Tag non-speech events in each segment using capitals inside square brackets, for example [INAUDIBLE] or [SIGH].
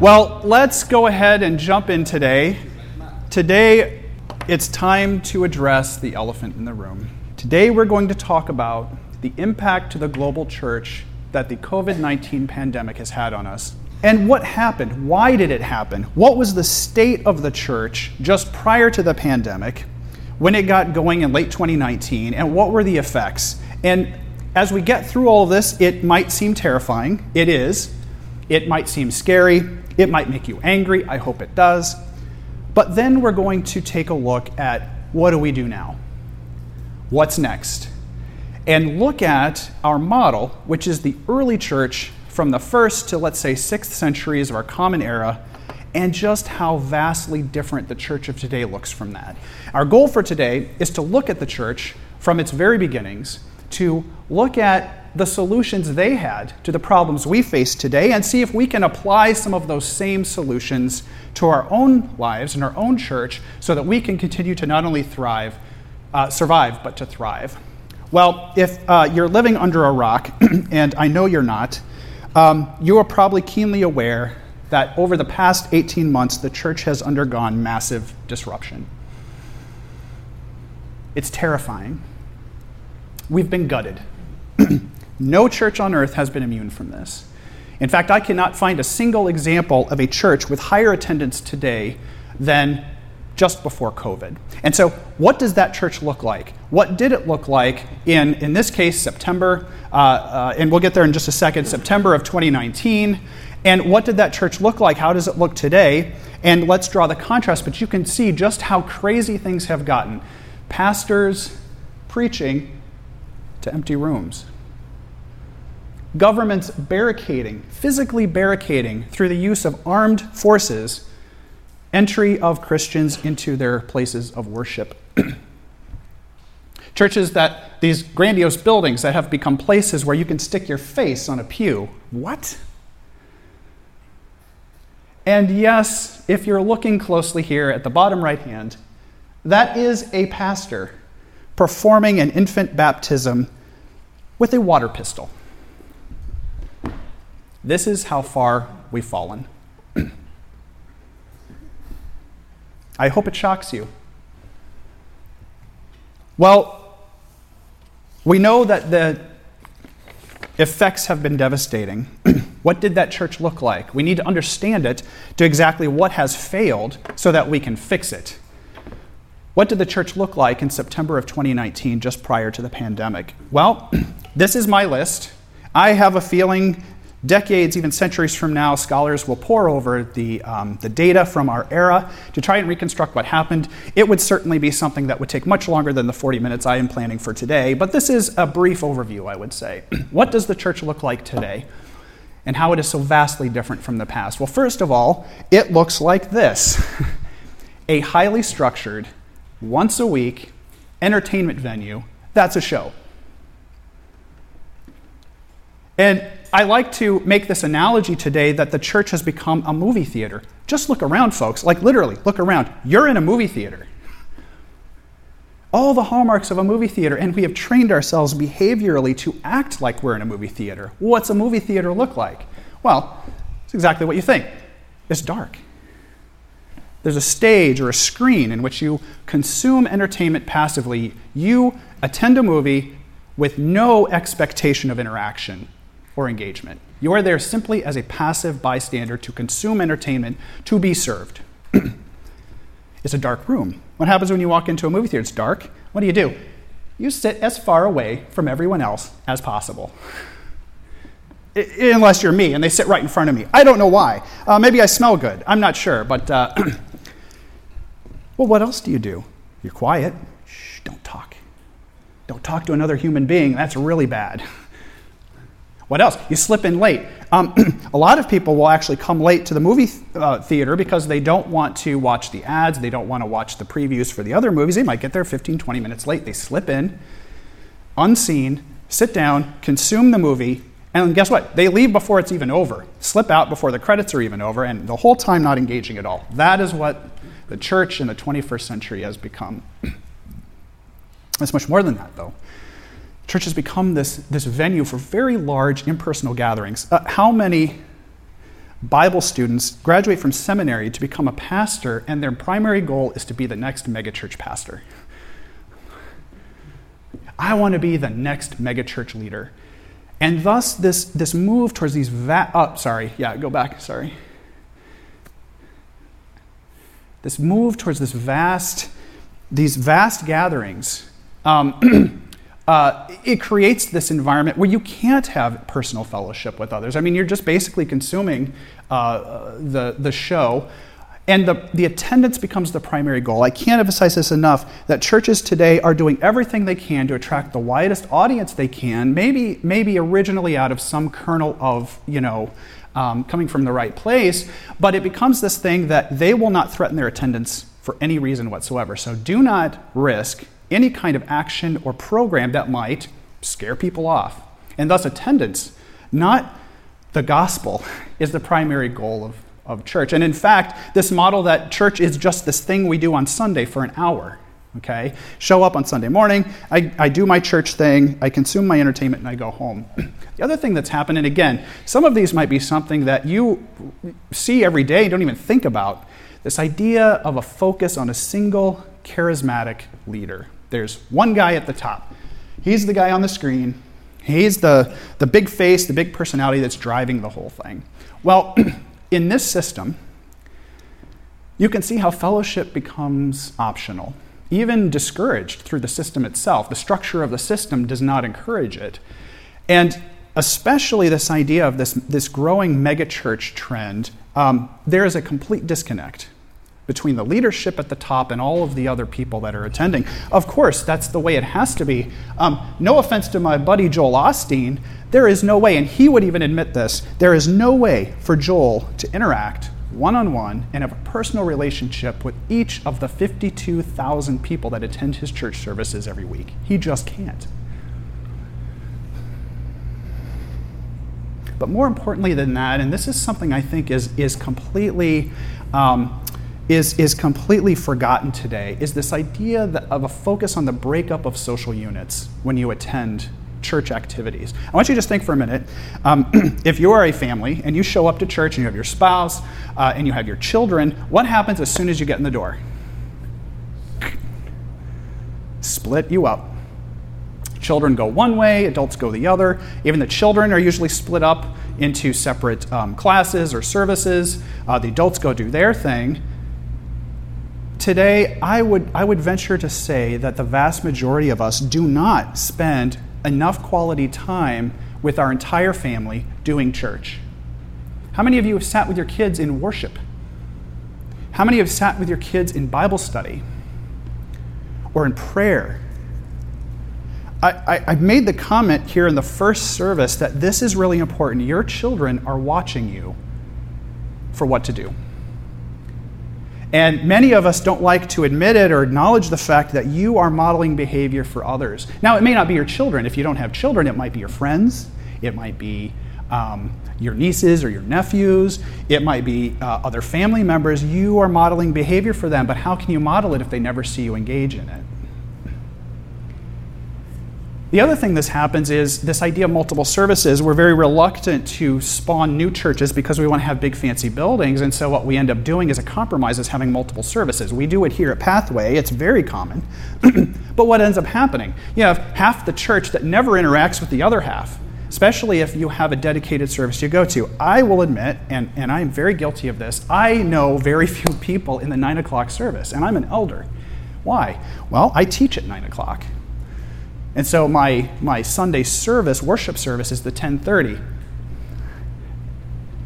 Well, let's go ahead and jump in today. Today, it's time to address the elephant in the room. Today, we're going to talk about the impact to the global church that the COVID 19 pandemic has had on us. And what happened? Why did it happen? What was the state of the church just prior to the pandemic when it got going in late 2019? And what were the effects? And as we get through all of this, it might seem terrifying. It is. It might seem scary. It might make you angry. I hope it does. But then we're going to take a look at what do we do now? What's next? And look at our model, which is the early church from the first to, let's say, sixth centuries of our common era, and just how vastly different the church of today looks from that. Our goal for today is to look at the church from its very beginnings, to look at the solutions they had to the problems we face today and see if we can apply some of those same solutions to our own lives and our own church so that we can continue to not only thrive, uh, survive, but to thrive. Well, if uh, you're living under a rock, [CLEARS THROAT] and I know you're not, um, you are probably keenly aware that over the past 18 months, the church has undergone massive disruption. It's terrifying. We've been gutted. [CLEARS THROAT] No church on earth has been immune from this. In fact, I cannot find a single example of a church with higher attendance today than just before COVID. And so, what does that church look like? What did it look like in, in this case, September, uh, uh, and we'll get there in just a second, September of 2019? And what did that church look like? How does it look today? And let's draw the contrast, but you can see just how crazy things have gotten. Pastors preaching to empty rooms governments barricading, physically barricading through the use of armed forces entry of Christians into their places of worship. [CLEARS THROAT] Churches that, these grandiose buildings that have become places where you can stick your face on a pew. What? And yes, if you're looking closely here at the bottom right hand, that is a pastor performing an infant baptism with a water pistol. This is how far we've fallen. I hope it shocks you. Well, we know that the effects have been devastating. [CLEARS THROAT] what did that church look like? We need to understand it to exactly what has failed so that we can fix it. What did the church look like in September of 2019, just prior to the pandemic? Well, [CLEARS THROAT] this is my list. I have a feeling decades, even centuries from now, scholars will pore over the, um, the data from our era to try and reconstruct what happened. It would certainly be something that would take much longer than the 40 minutes I am planning for today, but this is a brief overview, I would say. [CLEARS THROAT] what does the church look like today? And how it is so vastly different from the past? Well, first of all, it looks like this [LAUGHS] a highly structured, once a week entertainment venue that's a show. And I like to make this analogy today that the church has become a movie theater. Just look around, folks. Like, literally, look around. You're in a movie theater. All the hallmarks of a movie theater, and we have trained ourselves behaviorally to act like we're in a movie theater. What's a movie theater look like? Well, it's exactly what you think it's dark. There's a stage or a screen in which you consume entertainment passively. You attend a movie with no expectation of interaction or engagement. You are there simply as a passive bystander to consume entertainment, to be served. [CLEARS THROAT] it's a dark room. What happens when you walk into a movie theater? It's dark. What do you do? You sit as far away from everyone else as possible. Unless you're me and they sit right in front of me. I don't know why. Uh, maybe I smell good. I'm not sure. But, uh, [CLEARS THROAT] well, what else do you do? You're quiet. Shh, don't talk. Don't talk to another human being. That's really bad. [LAUGHS] What else? You slip in late. Um, [CLEARS THROAT] a lot of people will actually come late to the movie th- uh, theater because they don't want to watch the ads, they don't want to watch the previews for the other movies. They might get there 15, 20 minutes late. They slip in, unseen, sit down, consume the movie, and guess what? They leave before it's even over, slip out before the credits are even over, and the whole time not engaging at all. That is what the church in the 21st century has become. [CLEARS THROAT] It's much more than that, though. Church has become this, this venue for very large impersonal gatherings. Uh, how many Bible students graduate from seminary to become a pastor, and their primary goal is to be the next megachurch pastor. I want to be the next megachurch leader. And thus, this, this move towards these va- oh, sorry, yeah, go back, sorry. This move towards this vast, these vast gatherings, um, [CLEARS THROAT] uh, it creates this environment where you can't have personal fellowship with others. I mean, you're just basically consuming uh, the, the show and the, the attendance becomes the primary goal. I can't emphasize this enough that churches today are doing everything they can to attract the widest audience they can, maybe, maybe originally out of some kernel of, you know, um, coming from the right place, but it becomes this thing that they will not threaten their attendance for any reason whatsoever. So do not risk any kind of action or program that might scare people off. And thus, attendance, not the gospel, [LAUGHS] is the primary goal of of church. And in fact, this model that church is just this thing we do on Sunday for an hour. Okay? Show up on Sunday morning, I, I do my church thing, I consume my entertainment, and I go home. [CLEARS THROAT] the other thing that's happened, and again, some of these might be something that you see every day, don't even think about. This idea of a focus on a single charismatic leader. There's one guy at the top. He's the guy on the screen. He's the, the big face, the big personality that's driving the whole thing. Well, [CLEARS THROAT] in this system, you can see how fellowship becomes optional, even discouraged through the system itself. The structure of the system does not encourage it. And especially this idea of this, this growing megachurch trend, um, there is a complete disconnect between the leadership at the top and all of the other people that are attending. Of course, that's the way it has to be. Um, no offense to my buddy Joel Osteen, there is no way, and he would even admit this, there is no way for Joel to interact one on one and have a personal relationship with each of the 52,000 people that attend his church services every week. He just can't. But more importantly than that, and this is something I think is, is completely. Um, is, is completely forgotten today is this idea of a focus on the breakup of social units when you attend church activities. I want you to just think for a minute. Um, [CLEARS THROAT] if you are a family and you show up to church and you have your spouse uh, and you have your children, what happens as soon as you get in the door? Split you up. Children go one way, adults go the other. Even the children are usually split up into separate um, classes or services. Uh, the adults go do their thing. Today, I would, I would venture to say that the vast majority of us do not spend enough quality time with our entire family doing church? How many of you have sat with your kids in worship? How many have sat with your kids in Bible study or in prayer? I, I, I, made the comment here in the first service that this is really important. Your children are watching you for what to do. And many of us don't like to admit it or acknowledge the fact that you are modeling behavior for others. Now, it may not be your children. If you don't have children, it might be your friends, it might be um, your nieces or your nephews, it might be uh, other family members. You are modeling behavior for them, but how can you model it if they never see you engage in it? The other thing this happens is this idea of multiple services. We're very reluctant to spawn new churches because we want to have big fancy buildings, and so what we end up doing as a compromise is having multiple services. We do it here at Pathway, it's very common. [CLEARS THROAT] but what ends up happening? You have half the church that never interacts with the other half, especially if you have a dedicated service you go to. I will admit, and, and I am very guilty of this, I know very [LAUGHS] few people in the 9 o'clock service, and I'm an elder. Why? Well, I teach at 9 o'clock. And so my, my Sunday service, worship service, is the 1030.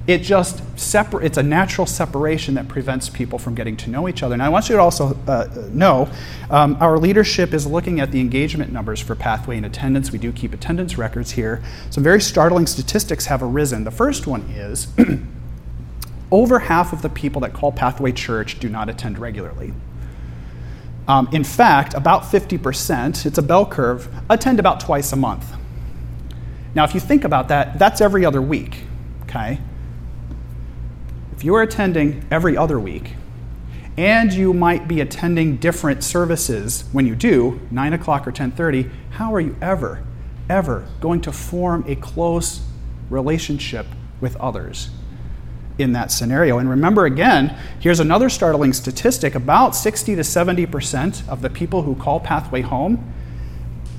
It just separ- it's a natural separation that prevents people from getting to know each other. And I want you to also uh, know um, our leadership is looking at the engagement numbers for Pathway and attendance. We do keep attendance records here. Some very startling statistics have arisen. The first one is [CLEARS THROAT] over half of the people that call Pathway Church do not attend regularly. Um, in fact, about 50%, it's a bell curve, attend about twice a month. Now, if you think about that, that's every other week, okay? If you are attending every other week, and you might be attending different services when you do, 9 o'clock or 10.30, how are you ever, ever going to form a close relationship with others? In that scenario. And remember again, here's another startling statistic about 60 to 70% of the people who call Pathway home,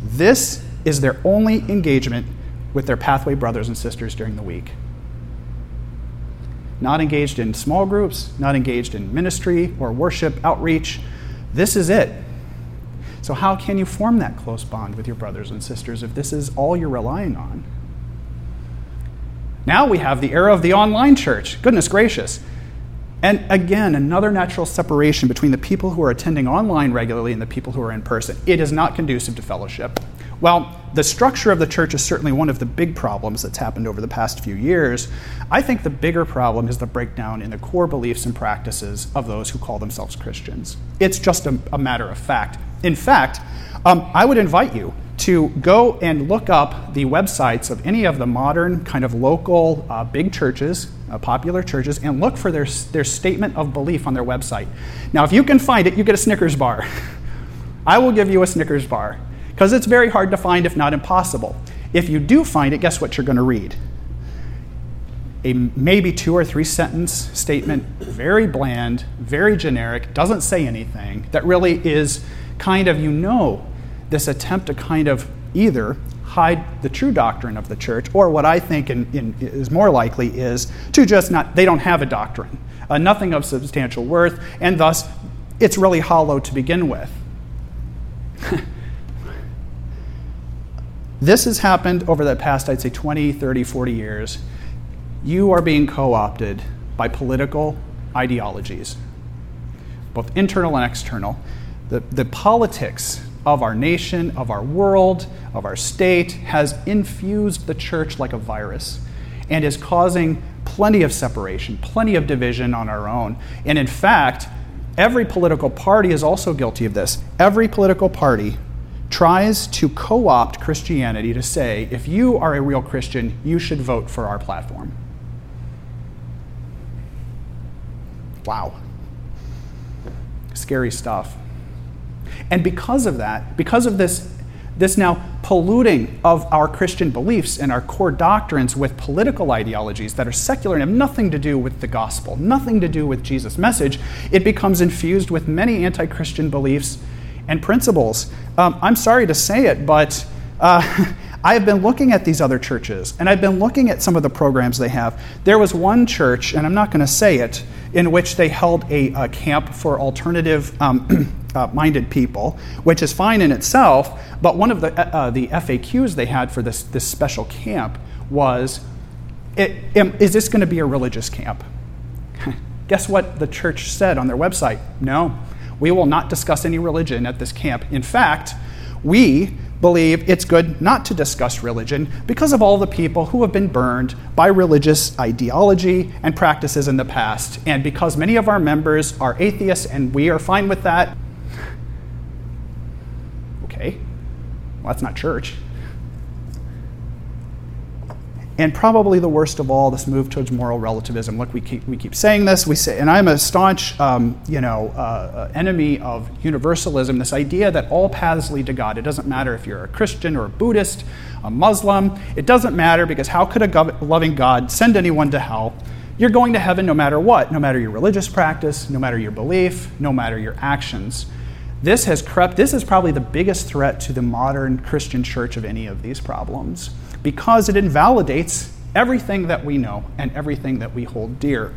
this is their only engagement with their Pathway brothers and sisters during the week. Not engaged in small groups, not engaged in ministry or worship outreach. This is it. So, how can you form that close bond with your brothers and sisters if this is all you're relying on? Now we have the era of the online church. Goodness gracious. And again, another natural separation between the people who are attending online regularly and the people who are in person. It is not conducive to fellowship. Well, the structure of the church is certainly one of the big problems that's happened over the past few years. I think the bigger problem is the breakdown in the core beliefs and practices of those who call themselves Christians. It's just a, a matter of fact. In fact, um, I would invite you to go and look up the websites of any of the modern, kind of local, uh, big churches, uh, popular churches, and look for their, their statement of belief on their website. Now, if you can find it, you get a Snickers bar. [LAUGHS] I will give you a Snickers bar because it's very hard to find, if not impossible. If you do find it, guess what you're going to read? A maybe two or three sentence statement, very bland, very generic, doesn't say anything, that really is kind of, you know, this attempt to kind of either hide the true doctrine of the church, or what I think in, in, is more likely is to just not, they don't have a doctrine, uh, nothing of substantial worth, and thus it's really hollow to begin with. [LAUGHS] this has happened over the past, I'd say, 20, 30, 40 years. You are being co opted by political ideologies, both internal and external. The, the politics of our nation, of our world, of our state has infused the church like a virus and is causing plenty of separation, plenty of division on our own. And in fact, every political party is also guilty of this. Every political party tries to co opt Christianity to say, if you are a real Christian, you should vote for our platform. Wow. Scary stuff. And because of that, because of this, this now polluting of our Christian beliefs and our core doctrines with political ideologies that are secular and have nothing to do with the gospel, nothing to do with Jesus' message, it becomes infused with many anti Christian beliefs and principles. Um, I'm sorry to say it, but uh, [LAUGHS] I have been looking at these other churches and I've been looking at some of the programs they have. There was one church, and I'm not going to say it, in which they held a, a camp for alternative um, [CLEARS THROAT] uh, minded people, which is fine in itself. But one of the, uh, the FAQs they had for this, this special camp was Is this going to be a religious camp? [LAUGHS] Guess what the church said on their website? No, we will not discuss any religion at this camp. In fact, we believe it's good not to discuss religion because of all the people who have been burned by religious ideology and practices in the past. And because many of our members are atheists and we are fine with that, okay, well, that's not church. And probably the worst of all, this move towards moral relativism. Look, we keep, we keep saying this. We say, and I'm a staunch, um, you know, uh, uh, enemy of universalism. This idea that all paths lead to God. It doesn't matter if you're a Christian or a Buddhist, a Muslim. It doesn't matter because how could a loving God send anyone to hell? You're going to heaven no matter what, no matter your religious practice, no matter your belief, no matter your actions. This has crept. This is probably the biggest threat to the modern Christian church of any of these problems because it invalidates everything that we know and everything that we hold dear.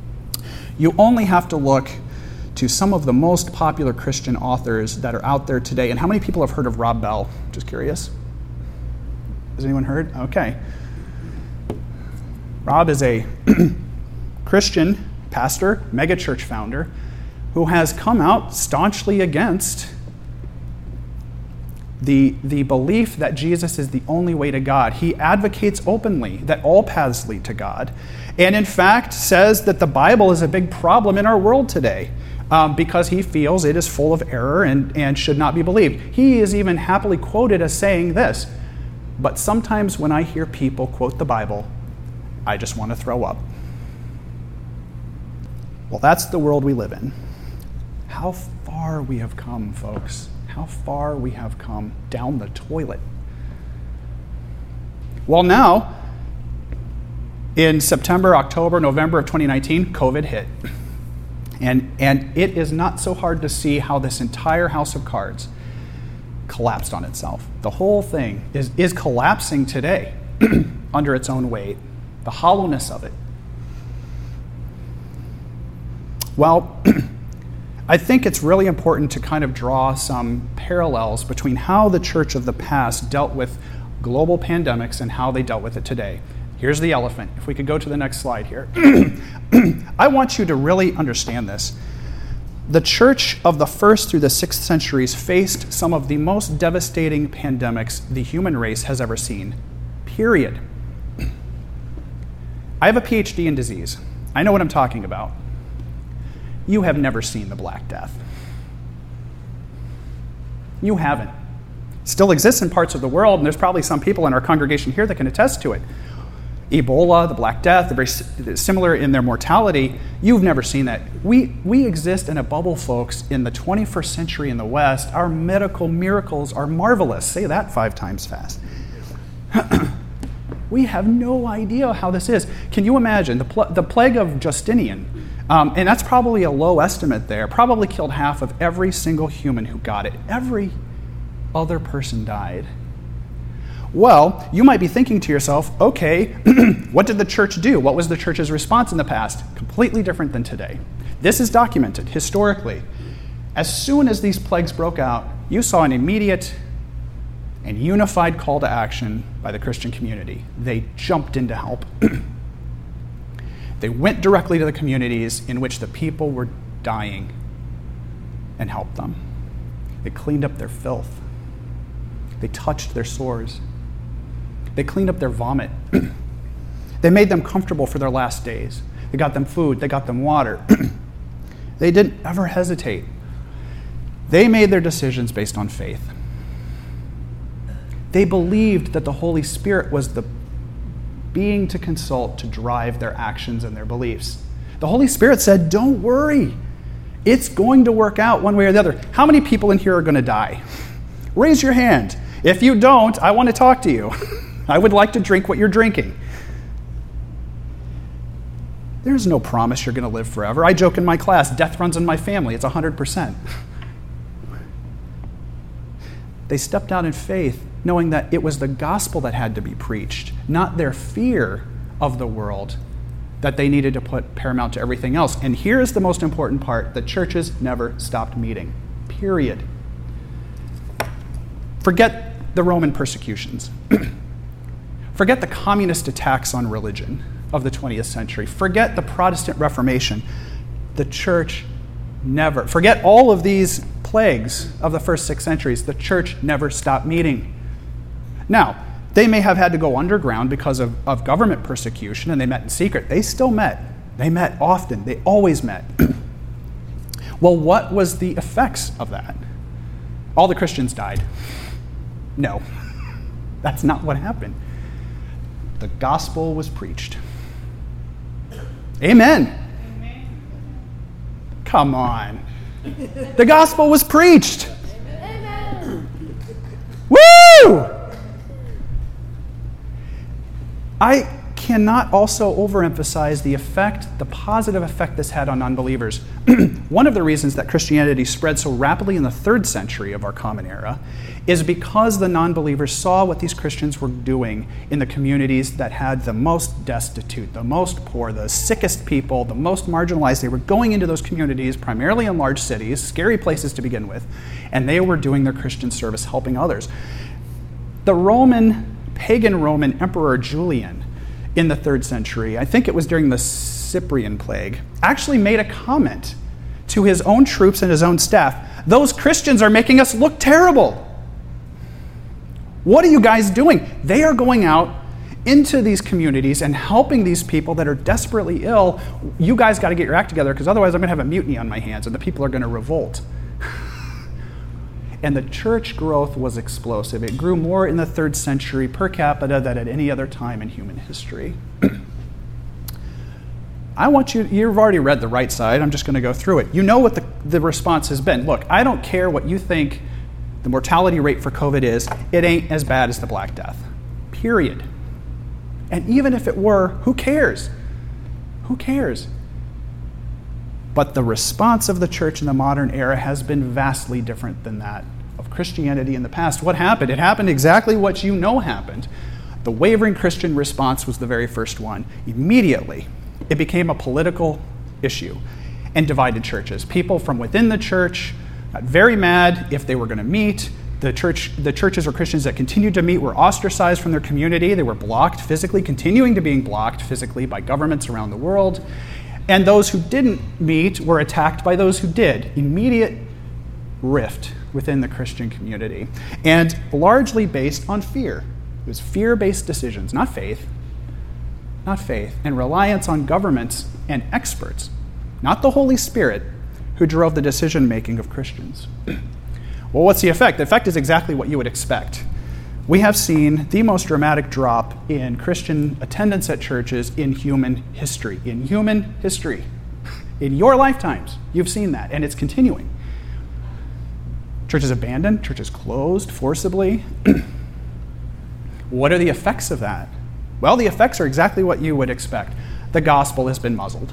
[CLEARS THROAT] you only have to look to some of the most popular Christian authors that are out there today. And how many people have heard of Rob Bell? Just curious. Has anyone heard? Okay. Rob is a [CLEARS THROAT] Christian pastor, megachurch founder, who has come out staunchly against the, the belief that Jesus is the only way to God. He advocates openly that all paths lead to God. And in fact, says that the Bible is a big problem in our world today um, because he feels it is full of error and, and should not be believed. He is even happily quoted as saying this But sometimes when I hear people quote the Bible, I just want to throw up. Well, that's the world we live in. How far we have come, folks how far we have come down the toilet. Well, now, In September, October, November of 2019, COVID hit. And, and it is not so hard to see how this entire house of cards collapsed on itself. The whole thing is, is collapsing today [CLEARS THROAT] under its own weight, the hollowness of it. Well, [CLEARS THROAT] I think it's really important to kind of draw some parallels between how the church of the past dealt with global pandemics and how they dealt with it today. Here's the elephant. If we could go to the next slide here. [CLEARS THROAT] I want you to really understand this. The church of the first through the sixth centuries faced some of the most devastating pandemics the human race has ever seen. Period. I have a PhD in disease. I know what I'm talking about. You have never seen the Black Death. You haven't. Still exists in parts of the world, and there's probably some people in our congregation here that can attest to it. Ebola, the Black Death, they're very similar in their mortality. You've never seen that. We, we exist in a bubble, folks, in the 21st century in the West. Our medical miracles are marvelous. Say that five times fast. [CLEARS THROAT] we have no idea how this is. Can you imagine the, pl- the plague of Justinian? Um, and that's probably a low estimate there. Probably killed half of every single human who got it. Every other person died. Well, you might be thinking to yourself, okay, [CLEARS THROAT] what did the church do? What was the church's response in the past? Completely different than today. This is documented historically. As soon as these plagues broke out, you saw an immediate and unified call to action by the Christian community. They jumped in to help. [CLEARS THROAT] they went directly to the communities in which the people were dying and helped them. They cleaned up their filth. They touched their sores. They cleaned up their vomit. [CLEARS THROAT] they made them comfortable for their last days. They got them food, they got them water. [CLEARS THROAT] they didn't ever hesitate. They made their decisions based on faith. They believed that the Holy Spirit was the being to consult to drive their actions and their beliefs. The Holy Spirit said, Don't worry. It's going to work out one way or the other. How many people in here are going to die? Raise your hand. If you don't, I want to talk to you. [LAUGHS] I would like to drink what you're drinking. There's no promise you're going to live forever. I joke in my class death runs in my family, it's 100%. They stepped out in faith, knowing that it was the gospel that had to be preached, not their fear of the world that they needed to put paramount to everything else. And here's the most important part the churches never stopped meeting, period. Forget the Roman persecutions. [CLEARS THROAT] Forget the communist attacks on religion of the 20th century. Forget the Protestant Reformation. The church never, forget all of these plagues of the first six centuries. The church never stopped meeting. Now, they may have had to go underground because of, of government persecution and they met in secret. They still met. They met often. They always met. [CLEARS THROAT] well, what was the effects of that? All the Christians died. No, that's not what happened the gospel was preached. Amen. Amen. Come on. The gospel was preached. I cannot also overemphasize the effect, the positive effect this had on unbelievers. [CLEARS THROAT] One of the reasons that Christianity spread so rapidly in the third century of our common era is because the non believers saw what these Christians were doing in the communities that had the most destitute, the most poor, the sickest people, the most marginalized. They were going into those communities, primarily in large cities, scary places to begin with, and they were doing their Christian service, helping others. The Roman, pagan Roman Emperor Julian, in the third century, I think it was during the Cyprian plague, actually made a comment to his own troops and his own staff Those Christians are making us look terrible. What are you guys doing? They are going out into these communities and helping these people that are desperately ill. You guys got to get your act together because otherwise I'm going to have a mutiny on my hands and the people are going to revolt. And the church growth was explosive. It grew more in the third century per capita than at any other time in human history. I want you, you've already read the right side. I'm just going to go through it. You know what the, the response has been. Look, I don't care what you think the mortality rate for COVID is, it ain't as bad as the Black Death. Period. And even if it were, who cares? Who cares? But the response of the church in the modern era has been vastly different than that of Christianity in the past. What happened? It happened exactly what you know happened. The wavering Christian response was the very first one. Immediately, it became a political issue and divided churches. People from within the church got very mad if they were going to meet. The, church, the churches or Christians that continued to meet were ostracized from their community. They were blocked physically, continuing to being blocked physically by governments around the world. And those who didn't meet were attacked by those who did. Immediate rift within the Christian community. And largely based on fear. It was fear based decisions, not faith. Not faith. And reliance on governments and experts, not the Holy Spirit, who drove the decision making of Christians. [CLEARS THROAT] well, what's the effect? The effect is exactly what you would expect. We have seen the most dramatic drop in Christian attendance at churches in human history. In human history. In your lifetimes, you've seen that, and it's continuing. Churches abandoned, churches closed forcibly. [CLEARS THROAT] what are the effects of that? Well, the effects are exactly what you would expect. The gospel has been muzzled.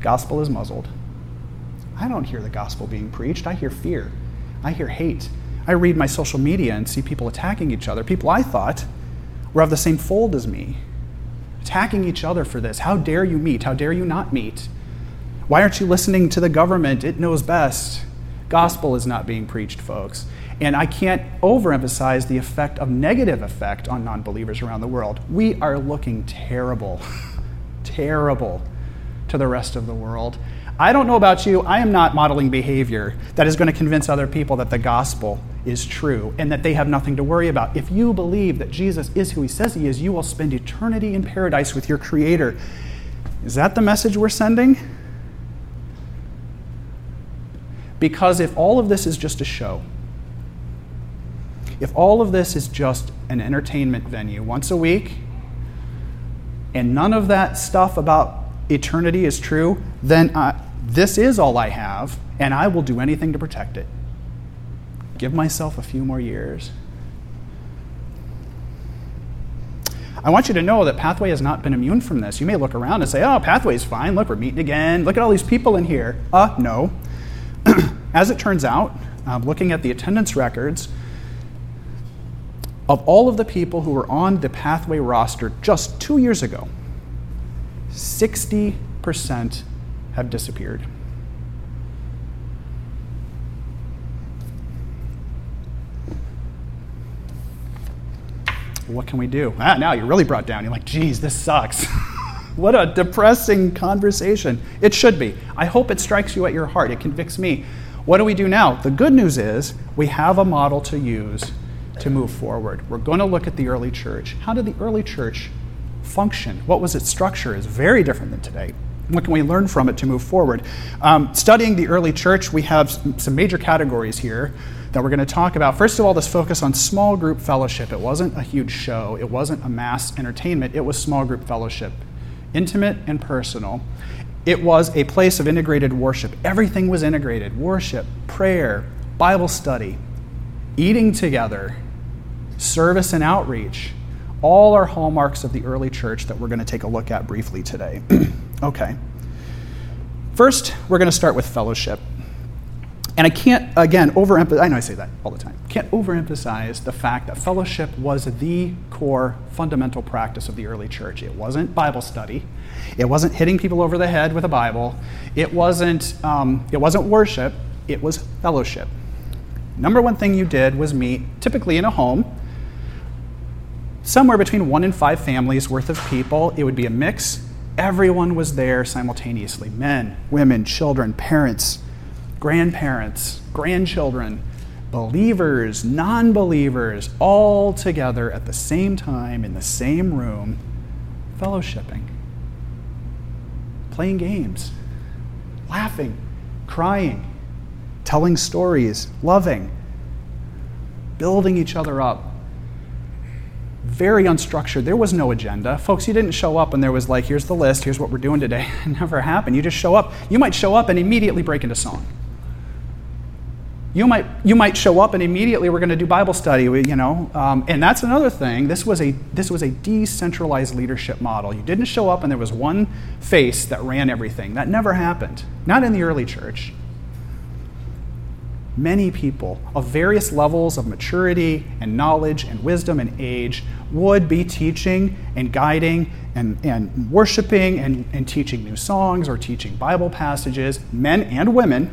Gospel is muzzled. I don't hear the gospel being preached. I hear fear. I hear hate. I read my social media and see people attacking each other. People I thought were of the same fold as me, attacking each other for this. How dare you meet? How dare you not meet? Why aren't you listening to the government? It knows best. Gospel is not being preached, folks. And I can't overemphasize the effect of negative effect on non believers around the world. We are looking terrible, [LAUGHS] terrible to the rest of the world. I don't know about you, I am not modeling behavior that is going to convince other people that the gospel is true and that they have nothing to worry about. If you believe that Jesus is who he says he is, you will spend eternity in paradise with your Creator. Is that the message we're sending? Because if all of this is just a show, if all of this is just an entertainment venue once a week, and none of that stuff about eternity is true, then uh, this is all I have, and I will do anything to protect it. Give myself a few more years. I want you to know that Pathway has not been immune from this. You may look around and say, oh, Pathway's fine. Look, we're meeting again. Look at all these people in here. Uh, no. [CLEARS THROAT] As it turns out, uh, looking at the attendance records, of all of the people who were on the Pathway roster just two years ago, 60% have disappeared. What can we do? Ah, now you're really brought down. You're like, geez, this sucks. [LAUGHS] what a depressing conversation. It should be. I hope it strikes you at your heart. It convicts me. What do we do now? The good news is we have a model to use to move forward. We're going to look at the early church. How did the early church function? What was its structure? Is very different than today. What can we learn from it to move forward? Um, studying the early church, we have some major categories here that we're going to talk about. First of all, this focus on small group fellowship. It wasn't a huge show, it wasn't a mass entertainment, it was small group fellowship, intimate and personal. It was a place of integrated worship. Everything was integrated worship, prayer, Bible study, eating together, service and outreach. All are hallmarks of the early church that we're going to take a look at briefly today. [CLEARS THROAT] okay. First, we're going to start with fellowship. And I can't, again, overemphasize, I know I say that all the time, can't overemphasize the fact that fellowship was the core fundamental practice of the early church. It wasn't Bible study, it wasn't hitting people over the head with a Bible, it wasn't, um, it wasn't worship, it was fellowship. Number one thing you did was meet, typically in a home, somewhere between one and five families worth of people. It would be a mix. Everyone was there simultaneously men, women, children, parents grandparents, grandchildren, believers, non believers, all together at the same time in the same room, fellowshipping, playing games, laughing, crying, telling stories, loving, building each other up. Very unstructured. There was no agenda. Folks, you didn't show up and there was like, here's the list, here's what we're doing today. [LAUGHS] It never happened. You just show up. You might show up and immediately break into song You might, you might show up and immediately we're going to do Bible study, you know. Um, and that's another thing. This was, a, this was a decentralized leadership model. You didn't show up and there was one face that ran everything. That never happened. Not in the early church. Many people of various levels of maturity and knowledge and wisdom and age would be teaching and guiding and, and worshiping and, and teaching new songs or teaching Bible passages, men and women,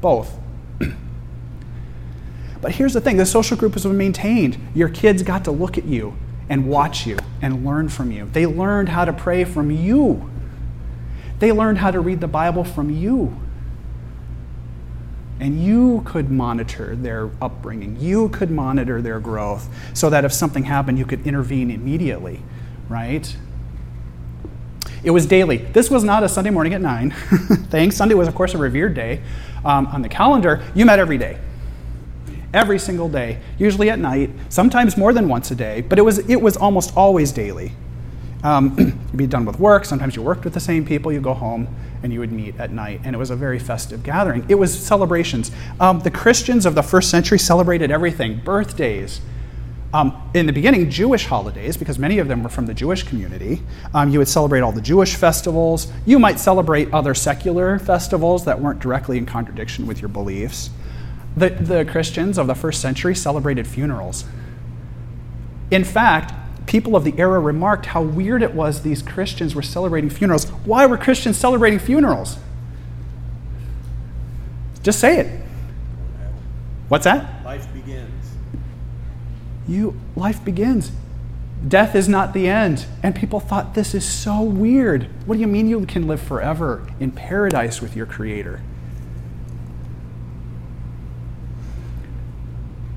both. [CLEARS THROAT] but here's the thing the social group was maintained. Your kids got to look at you and watch you and learn from you. They learned how to pray from you, they learned how to read the Bible from you. And you could monitor their upbringing. You could monitor their growth so that if something happened, you could intervene immediately, right? It was daily. This was not a Sunday morning at 9. [LAUGHS] Thanks. Sunday was, of course, a revered day. Um, on the calendar, you met every day. Every single day, usually at night, sometimes more than once a day, but it was, it was almost always daily. Um, [CLEARS THROAT] you'd be done with work. Sometimes you worked with the same people. You go home and you would meet at night. And it was a very festive gathering. It was celebrations. Um, the Christians of the first century celebrated everything birthdays. Um, in the beginning, Jewish holidays, because many of them were from the Jewish community. Um, you would celebrate all the Jewish festivals. You might celebrate other secular festivals that weren't directly in contradiction with your beliefs. The, the Christians of the first century celebrated funerals. In fact, people of the era remarked how weird it was these Christians were celebrating funerals. Why were Christians celebrating funerals? Just say it. What's that? Life begins. You life begins. Death is not the end. And people thought this is so weird. What do you mean you can live forever in paradise with your creator?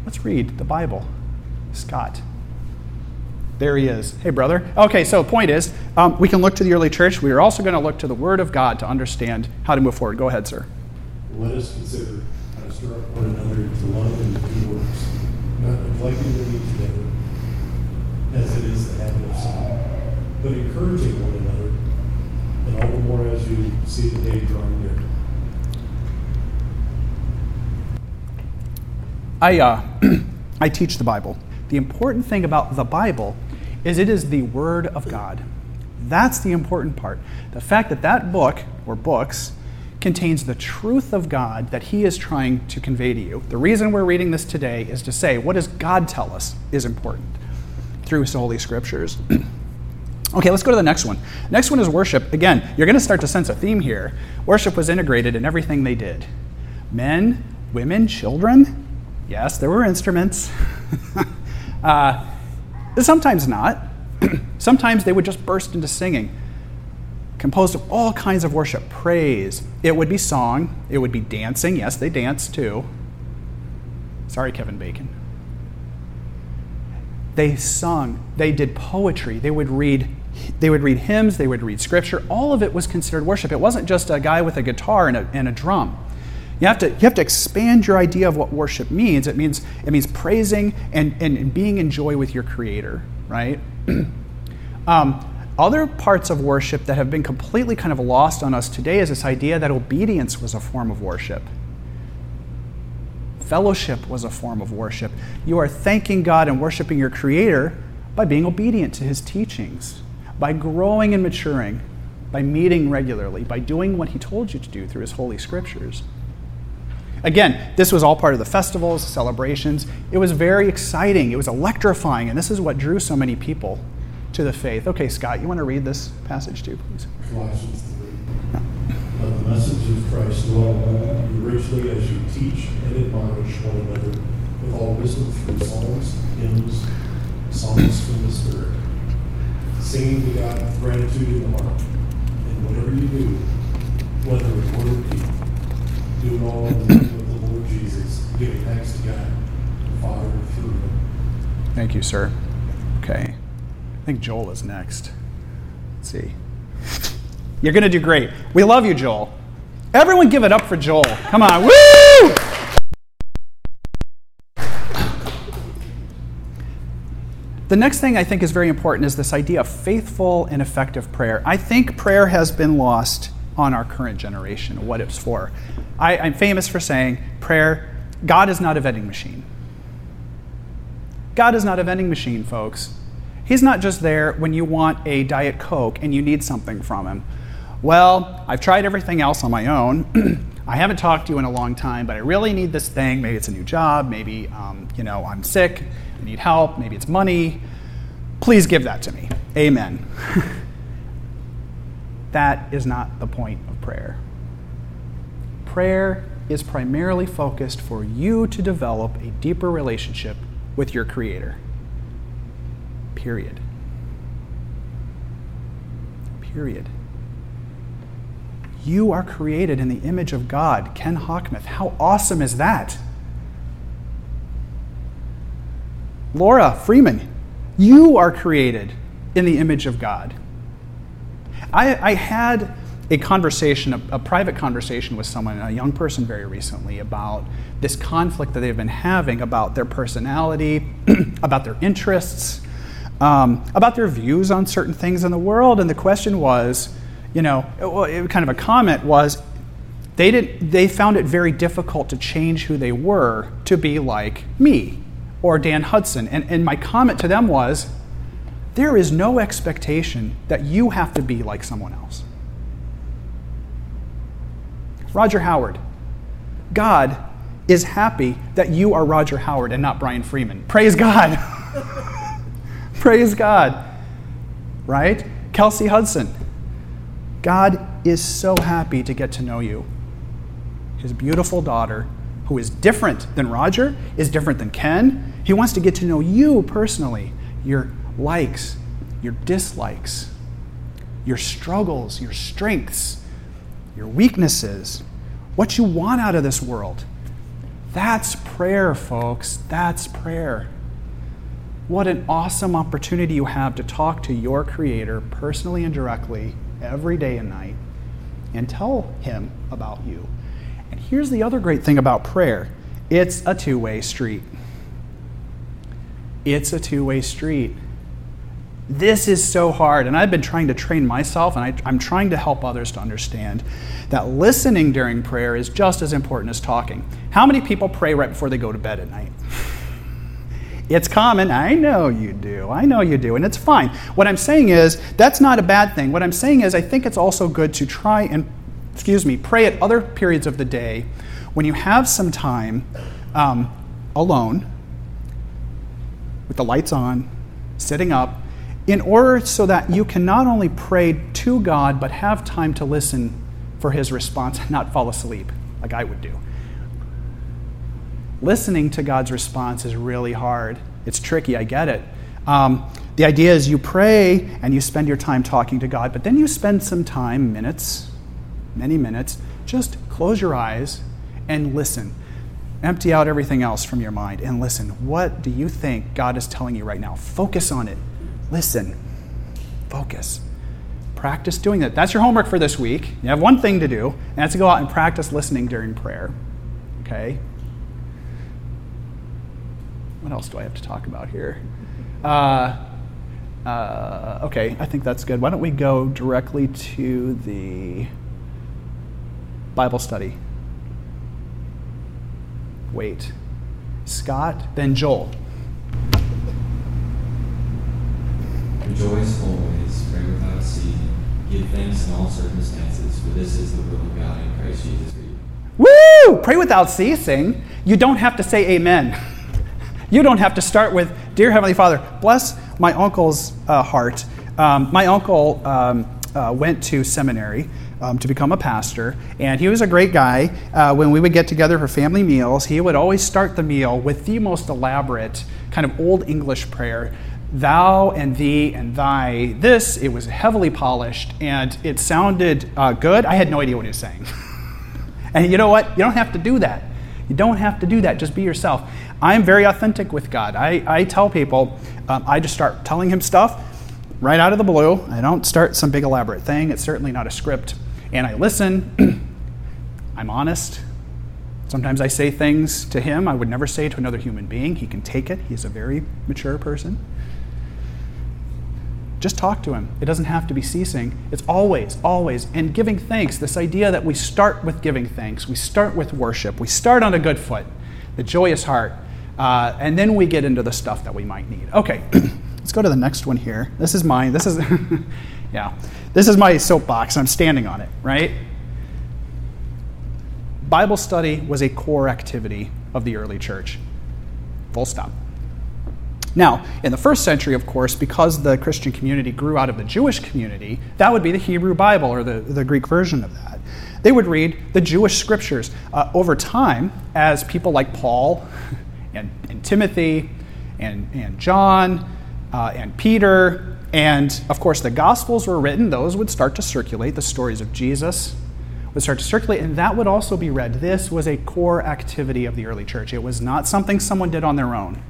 Let's read the Bible. Scott. There he is. Hey, brother. Okay, so point is, um, we can look to the early church. We are also going to look to the Word of God to understand how to move forward. Go ahead, sir. Let us consider how to stir up one another to love and good works, not neglecting to meet together, as it is the habit of some, but encouraging one another, and all the more as you see the day drawing near. I, uh, [CLEARS THROAT] I teach the Bible. The important thing about the Bible is it is the Word of God. That's the important part. The fact that that book, or books, contains the truth of God that He is trying to convey to you. The reason we're reading this today is to say, what does God tell us is important through His Holy Scriptures? [CLEARS THROAT] okay, let's go to the next one. Next one is worship. Again, you're going to start to sense a theme here. Worship was integrated in everything they did men, women, children. Yes, there were instruments. [LAUGHS] uh, Sometimes not. [CLEARS THROAT] Sometimes they would just burst into singing, composed of all kinds of worship, praise. It would be song, it would be dancing. Yes, they danced too. Sorry, Kevin Bacon. They sung, they did poetry, they would read they would read hymns, they would read scripture. All of it was considered worship. It wasn't just a guy with a guitar and a, and a drum. You have to, you have to expand your idea of what worship means. It means, it means praising and, and, and being in joy with your Creator, right? [CLEARS THROAT] um, other parts of worship that have been completely kind of lost on us today is this idea that obedience was a form of worship. Fellowship was a form of worship. You are thanking God and worshiping your Creator by being obedient to His teachings, by growing and maturing, by meeting regularly, by doing what He told you to do through His Holy Scriptures. Again, this was all part of the festivals, celebrations. It was very exciting. It was electrifying, and this is what drew so many people to the faith. Okay, Scott, you want to read this passage too, please? Colossians 3. Let the message of Christ dwell among you richly as you teach and admonish one another with all wisdom through psalms, hymns, songs from the Spirit, singing to God with gratitude in the heart. And whatever you do, whether in word or deed, do it all in the name of the Lord Jesus, giving thanks to God, the Father, through him. Thank you, sir. Okay. I think Joel is next. Let's see. You're going to do great. We love you, Joel. Everyone give it up for Joel. Come on. Woo! The next thing I think is very important is this idea of faithful and effective prayer. I think prayer has been lost on our current generation, what it's for. I, am famous for saying prayer God is not a vending machine. God is not a vending machine, folks. He's not just there when you want a Diet Coke and you need something from him. Well, I've tried everything else on my own. [CLEARS THROAT] I haven't talked to you in a long time, but I really need this thing. Maybe it's a new job. Maybe, um, you know, I'm sick. I need help. Maybe it's money. Please give that to me. Amen. [LAUGHS] that is not the point of prayer. Prayer is primarily focused for you to develop a deeper relationship with your Creator. Period. Period. You are created in the image of God. Ken Hockmith. How awesome is that? Laura Freeman, you are created in the image of God. I, I had a conversation, a, a, private conversation with someone, a young person very recently, about this conflict that they've been having about their personality, [CLEARS THROAT] about their interests, um, about their views on certain things in the world. And the question was, you know, it, it, kind of a comment was, they, did, they found it very difficult to change who they were to be like me or Dan Hudson. And, and my comment to them was, there is no expectation that you have to be like someone else. Roger Howard. God is happy that you are Roger Howard and not Brian Freeman. Praise God. [LAUGHS] Praise God. Right? Kelsey Hudson. God is so happy to get to know you. His beautiful daughter, who is different than Roger, is different than Ken. He wants to get to know you personally, your likes, your dislikes, your struggles, your strengths your weaknesses, what you want out of this world. That's prayer, folks. That's prayer. What an awesome opportunity you have to talk to your Creator personally and directly every day and night and tell Him about you. And here's the other great thing about prayer it's a two way street. It's a two way street. This is so hard. And I've been trying to train myself, and I, am trying to help others to understand that listening during prayer is just as important as talking. How many people pray right before they go to bed at night? It's common. I know you do. I know you do. And it's fine. What I'm saying is, that's not a bad thing. What I'm saying is, I think it's also good to try and, excuse me, pray at other periods of the day when you have some time um, alone, with the lights on, sitting up, in order so that you can not only pray to God, but have time to listen for his response and not fall asleep like I would do. Listening to God's response is really hard. It's tricky, I get it. Um, the idea is you pray and you spend your time talking to God, but then you spend some time, minutes, many minutes, just close your eyes and listen. Empty out everything else from your mind and listen. What do you think God is telling you right now? Focus on it. Listen, focus. Practice doing that. That's your homework for this week. You have one thing to do, and that's to go out and practice listening during prayer. Okay? What else do I have to talk about here? Uh, uh, okay, I think that's good. Why don't we go directly to the Bible study? Wait. Scott, then Joel. Rejoice always, pray without ceasing, give thanks in all circumstances, for this is the will of God in Christ Jesus. Woo! Pray without ceasing. You don't have to say amen. [LAUGHS] You don't have to start with, Dear Heavenly Father, bless my uncle's uh, heart. Um, my uncle um, uh, went to seminary. Um, to become a pastor. And he was a great guy. Uh, when we would get together for family meals, he would always start the meal with the most elaborate kind of old English prayer thou and thee and thy this it was heavily polished and it sounded uh, good. I had no idea what he was saying. [LAUGHS] And you know what? You don't have to do that. You don't have to do that. Just be yourself. I'm very authentic with god. I, I tell people um, i just start telling him stuff right out of the blue. I don't start some big elaborate thing. It's certainly not a script. And i listen. [CLEARS THROAT] I'm honest. Sometimes I say things to him I would never say to another human being. He can take it. He's a very mature person. Just talk to Him. It doesn't have to be ceasing. It's always, always. And giving thanks, this idea that we start with giving thanks, we start with worship, we start on a good foot. the joyous heart. Uh, and then we get into the stuff that we might need. Okay, [CLEARS THROAT] let's go to the next one here. This is mine. This is, [LAUGHS] yeah, this is my soapbox. I'm standing on it, right? Bible study was a core activity of the early church. Full stop. Now, in the first century, of course, because the Christian community grew out of the Jewish community, that would be the Hebrew Bible or the, the Greek version of that. They would read the Jewish scriptures. Uh, over time, as people like Paul [LAUGHS] and, and Timothy and, and John uh, and Peter, and of course the Gospels were written, those would start to circulate. The stories of Jesus would start to circulate, and that would also be read. This was a core activity of the early church. It was not something someone did on their own.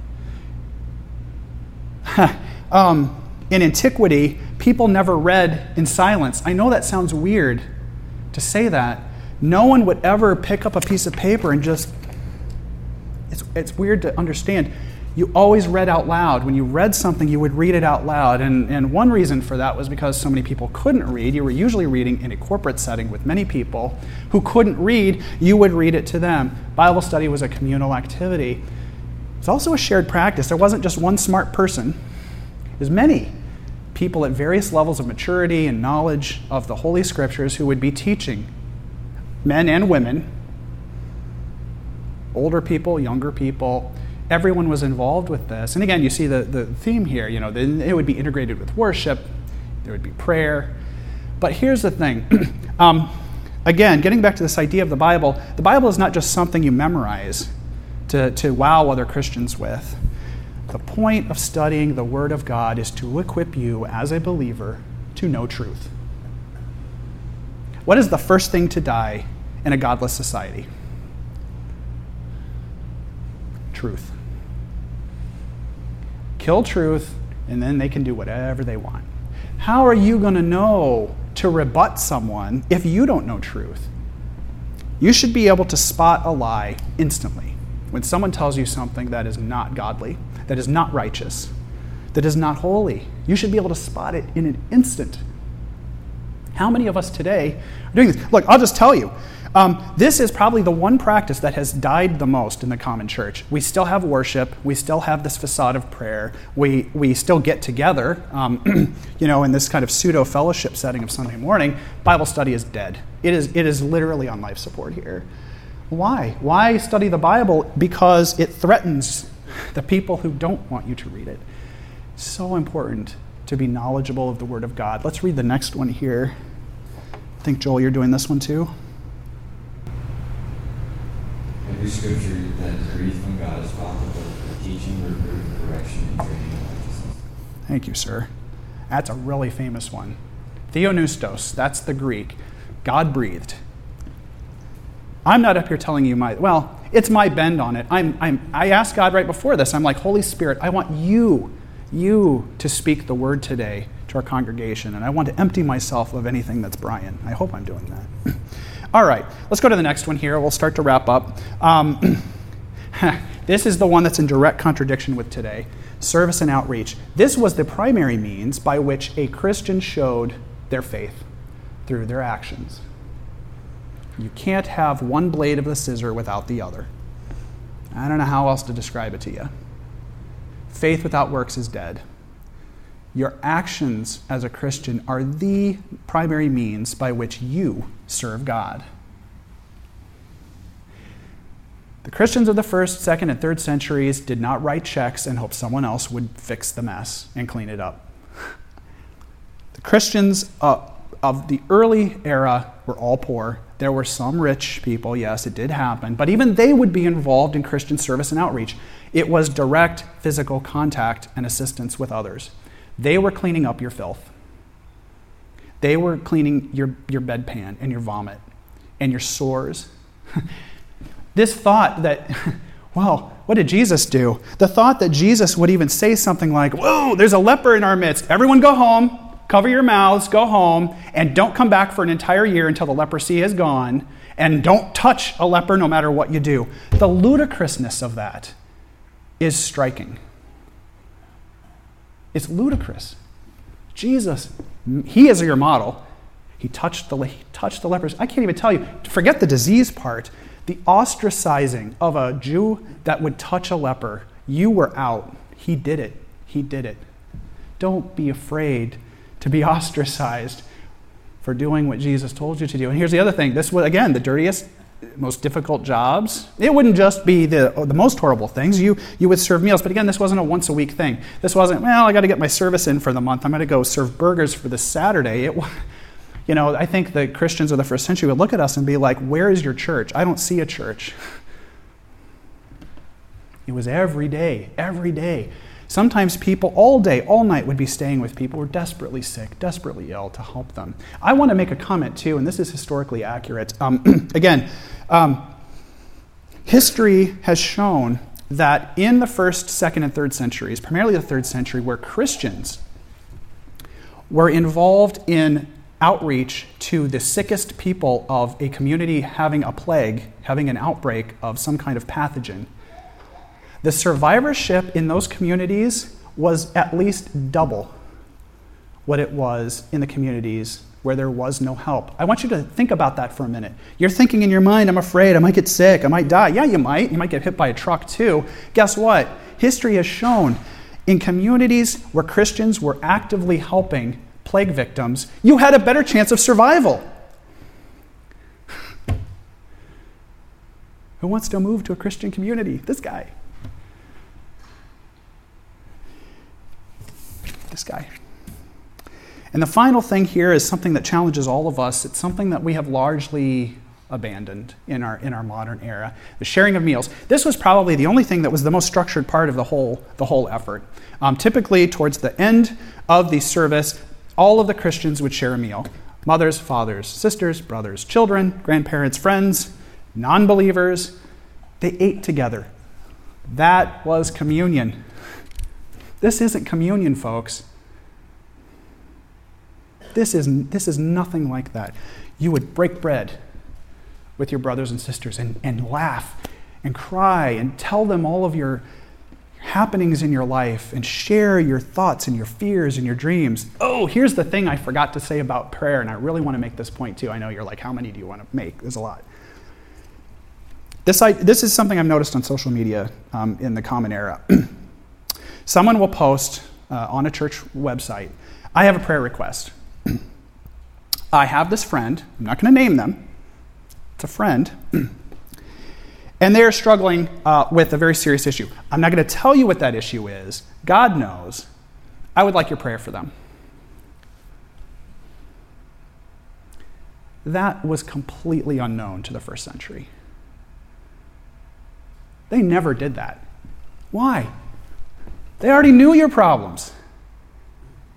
[LAUGHS] um, in antiquity, people never read in silence. I know that sounds weird to say that. No one would ever pick up a piece of paper and just. It's, it's weird to understand. You always read out loud. When you read something, you would read it out loud. And, and one reason for that was because so many people couldn't read. You were usually reading in a corporate setting with many people who couldn't read. You would read it to them. Bible study was a communal activity. It's also a shared practice. There wasn't just one smart person, there's many people at various levels of maturity and knowledge of the Holy Scriptures who would be teaching men and women, older people, younger people. Everyone was involved with this. And again, you see the, the theme here. You know, it would be integrated with worship, there would be prayer. But here's the thing. [CLEARS THROAT] um, again, getting back to this idea of the Bible, the Bible is not just something you memorize to, to wow other Christians with. The point of studying the Word of God is to equip you as a believer to know truth. What is the first thing to die in a godless society? Truth. Kill truth, and then they can do whatever they want. How are you going to know to rebut someone if you don't know truth? You should be able to spot a lie instantly when someone tells you something that is not godly, that is not righteous, that is not holy. You should be able to spot it in an instant. How many of us today are doing this? Look, I'll just tell you. Um, this is probably the one practice that has died the most in the common church. We still have worship. We still have this facade of prayer. We, we still get together, um, [CLEARS THROAT] you know, in this kind of pseudo fellowship setting of Sunday morning. Bible study is dead. It is, it is literally on life support here. Why? Why study the Bible? Because it threatens the people who don't want you to read it. So important to be knowledgeable of the Word of God. Let's read the next one here. I think, Joel, you're doing this one too. Every scripture that is breathed from God is profitable for teaching, reproof, correction, and training in righteousness. Thank you, sir. That's a really famous one. Theopneustos, that's the Greek. God breathed. I'm not up here telling you my, well, it's my bend on it. I'm, I'm, I asked God right before this, I'm like, Holy Spirit, I want you, you to speak the word today to our congregation, and I want to empty myself of anything that's Brian. I hope I'm doing that. [LAUGHS] All right, let's go to the next one here. We'll start to wrap up. Um, [LAUGHS] this is the one that's in direct contradiction with today service and outreach. This was the primary means by which a Christian showed their faith through their actions. You can't have one blade of the scissor without the other. I don't know how else to describe it to you. Faith without works is dead. Your actions as a Christian are the primary means by which you serve God. The Christians of the first, second, and third centuries did not write checks and hope someone else would fix the mess and clean it up. The Christians uh, of the early era were all poor there were some rich people, yes, it did happen, but even they would be involved in Christian service and outreach. It was direct physical contact and assistance with others. They were cleaning up your filth. They were cleaning your, your bedpan and your vomit and your sores. [LAUGHS] this thought that, [LAUGHS] well, what did Jesus do? The thought that Jesus would even say something like, Whoa, there's a leper in our midst. Everyone go home cover your mouths, go home, and don't come back for an entire year until the leprosy is gone, and don't touch a leper no matter what you do. The ludicrousness of that is striking. It's ludicrous. Jesus, he is your model. He touched the, he touched the lepers. I can't even tell you, forget the disease part. the ostracizing of a Jew that would touch a leper. You were out. He did it. He did it. Don't be afraid to be [LAUGHS] ostracized for doing what Jesus told you to do. And here's the other thing this was, again, the dirtiest, most difficult jobs. It wouldn't just be the, the most horrible things. You, you would serve meals. But again, this wasn't a once a week thing. This wasn't, well, I got to get my service in for the month. I'm going to go serve burgers for this Saturday. It, was. [LAUGHS] you know, I think the Christians of the first century would look at us and be like, Where is your church? I don't see a church. [LAUGHS] It was every day, every day. Sometimes people all day, all night would be staying with people who were desperately sick, desperately ill to help them. I want to make a comment too, and this is historically accurate. Um, [CLEARS THROAT] again, um, history has shown that in the first, second, and third centuries, primarily the third century, where Christians were involved in outreach to the sickest people of a community having a plague, having an outbreak of some kind of pathogen, the survivorship in those communities was at least double what it was in the communities where there was no help. I want you to think about that for a minute. You're thinking in your mind, I'm afraid I might get sick, I might die. Yeah, you might. You might get hit by a truck too. Guess what? History has shown in communities where Christians were actively helping plague victims, you had a better chance of survival. [SIGHS] Who wants to move to a Christian community? This guy. This guy. And the final thing here is something that challenges all of us. It's something that we have largely abandoned in our, in our modern era the sharing of meals. This was probably the only thing that was the most structured part of the whole, the whole effort. Um, typically, towards the end of the service, all of the Christians would share a meal mothers, fathers, sisters, brothers, children, grandparents, friends, non believers. They ate together. That was communion. This isn't communion, folks. This is, this is nothing like that. You would break bread with your brothers and sisters and, and laugh and cry and tell them all of your happenings in your life and share your thoughts and your fears and your dreams. Oh, here's the thing I forgot to say about prayer, and I really want to make this point too. I know you're like, how many do you want to make? There's a lot. This, I, this is something I've noticed on social media um, in the common era. [CLEARS THROAT] Someone will post uh, on a church website, I have a prayer request. [CLEARS THROAT] I have this friend, I'm not going to name them, it's a friend. [CLEARS THROAT] And they are struggling uh, with a very serious issue. I'm not going to tell you what that issue is. God knows. I would like your prayer for them. That was completely unknown to the first century. They never did that. Why? They already knew your problems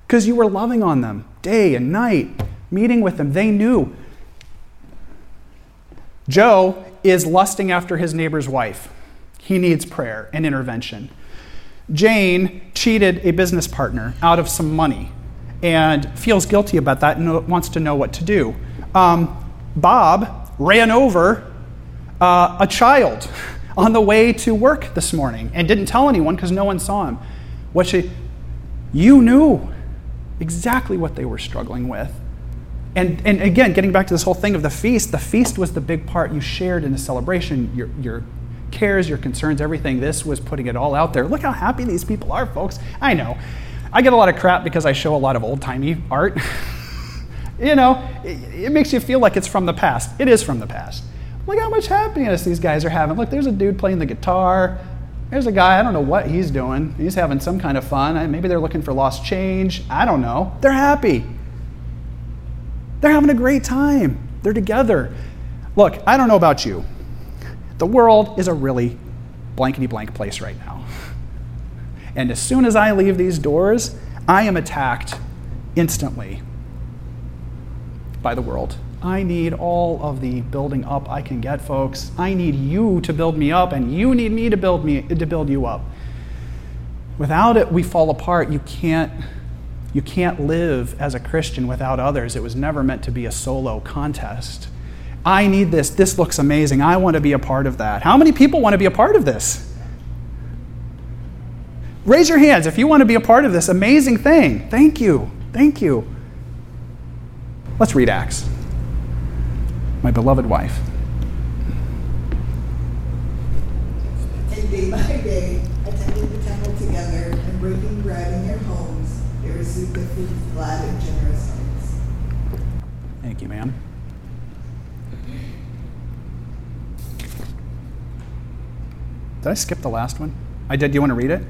because you were loving on them day and night, meeting with them. They knew. Joe is lusting after his neighbor's wife. He needs prayer and intervention. Jane cheated a business partner out of some money and feels guilty about that and wants to know what to do. Um, Bob ran over uh, a child [LAUGHS] on the way to work this morning and didn't tell anyone because no one saw him. What she, you knew exactly what they were struggling with. And, and again, getting back to this whole thing of the feast, the feast was the big part you shared in the celebration. Your, your cares, your concerns, everything. This was putting it all out there. Look how happy these people are, folks. I know. I get a lot of crap because I show a lot of old timey art. [LAUGHS] you know, it, it, makes you feel like it's from the past. It is from the past. Look how much happiness these guys are having. Look, there's a dude playing the guitar. There's a guy, I don't know what he's doing. He's having some kind of fun. Maybe they're looking for lost change. I don't know. They're happy. They're having a great time. They're together. Look, I don't know about you. The world is a really blankety blank place right now. And as soon as I leave these doors, I am attacked instantly by the world. I need all of the building up I can get, folks. I need you to build me up, and you need me to build me to build you up. Without it, we fall apart. You can't you can't live as a Christian without others. It was never meant to be a solo contest. I need this. This looks amazing. I want to be a part of that. How many people want to be a part of this? Raise your hands if you want to be a part of this amazing thing. Thank you. Thank you. Let's read Acts. My beloved wife. and day by day, attending the temple together and breaking bread in their homes, they received the food with glad and generous hearts. Thank you, ma'am. Did I skip the last one? I did. Do you want to read it?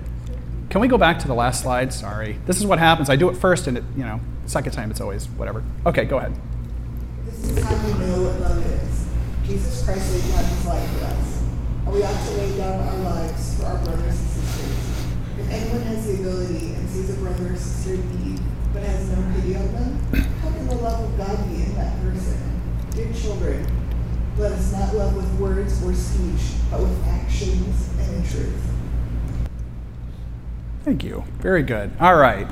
Can we go back to the last slide? Sorry. This is what happens. I do it first, and it, you know, second time it's always whatever. Okay, go ahead. This is how we know what love is. Jesus Christ laid down his life for us, and we ought to lay down our lives for our brothers and sisters. If anyone has the ability and sees a brother or sister in need, but has no pity on them, how can the love of God be in that person? Dear children, let us not love with words or speech, but with actions and in truth. Thank you. Very good. All right.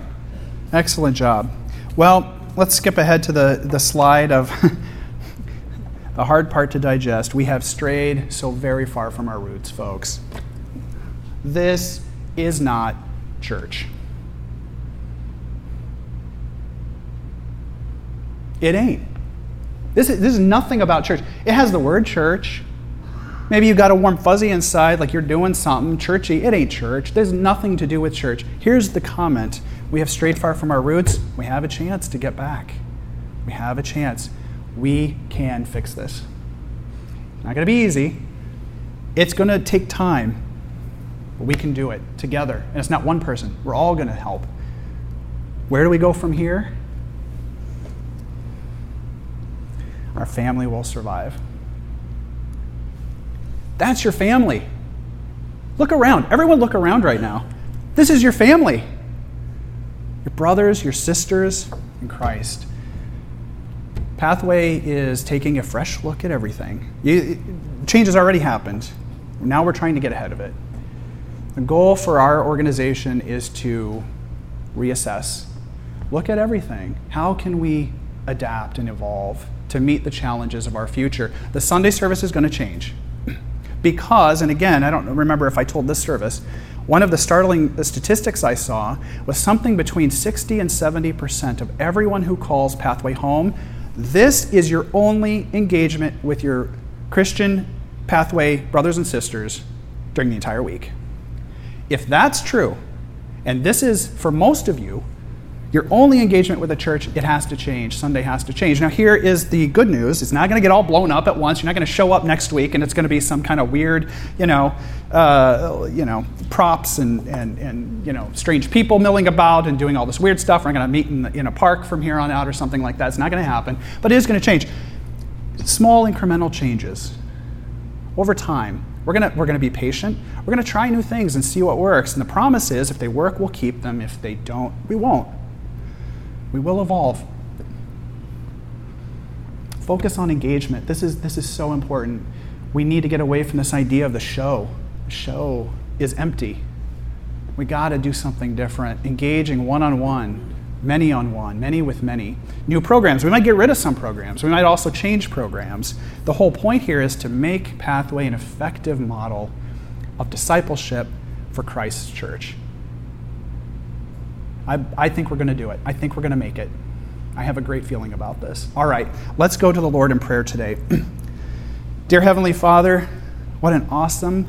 Excellent job. Well, let's skip ahead to the, the slide of [LAUGHS] the hard part to digest. We have strayed so very far from our roots, folks. This is not church. It ain't. This is, this is nothing about church. It has the word church. Maybe you've got a warm fuzzy inside, like you're doing something churchy. It ain't church. There's nothing to do with church. Here's the comment We have strayed far from our roots. We have a chance to get back. We have a chance. We can fix this. Not going to be easy. It's going to take time, but we can do it together. And it's not one person, we're all going to help. Where do we go from here? Our family will survive. That's your family. Look around. Everyone, look around right now. This is your family. Brothers, your sisters in Christ. Pathway is taking a fresh look at everything. You, change has already happened. Now we're trying to get ahead of it. The goal for our organization is to reassess, look at everything. How can we adapt and evolve to meet the challenges of our future? The Sunday service is going to change [CLEARS THROAT] because, and again, I don't remember if I told this service, one of the startling statistics I saw was something between 60 and 70% of everyone who calls Pathway home. This is your only engagement with your Christian Pathway brothers and sisters during the entire week. If that's true, and this is for most of you, your only engagement with the church, it has to change. Sunday has to change. Now, here is the good news. It's not going to get all blown up at once. You're not going to show up next week and it's going to be some kind of weird, you know, uh, you know, props and, and, and, you know, strange people milling about and doing all this weird stuff. We're not going to meet in, in a park from here on out or something like that. It's not going to happen, but it is going to change. Small incremental changes over time. We're going we're to be patient. We're going to try new things and see what works. And the promise is if they work, we'll keep them. If they don't, we won't. We will evolve. Focus on engagement. This is, this is so important. We need to get away from this idea of the show. The show is empty. We got to do something different. Engaging one on one, many on one, many with many. New programs. We might get rid of some programs. We might also change programs. The whole point here is to make Pathway an effective model of discipleship for Christ's church. I, I think we're going to do it. I think we're going to make it. I have a great feeling about this. All right, let's go to the Lord in prayer today. [CLEARS THROAT] Dear Heavenly Father, what an awesome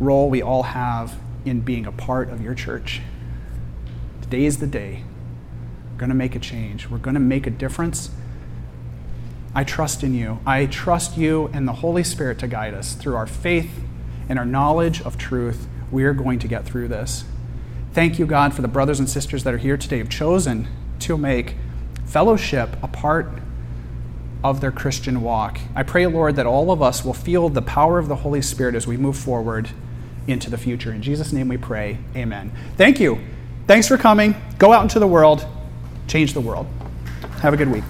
role we all have in being a part of your church. Today is the day. We're going to make a change, we're going to make a difference. I trust in you. I trust you and the Holy Spirit to guide us through our faith and our knowledge of truth. We are going to get through this. Thank you, God, for the brothers and sisters that are here today who've chosen to make fellowship a part of their Christian walk. I pray, Lord, that all of us will feel the power of the Holy Spirit as we move forward into the future. In Jesus' name we pray. Amen. Thank you. Thanks for coming. Go out into the world, change the world. Have a good week.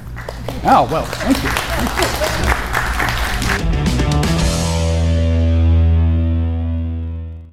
Oh, well, thank you. Thank you.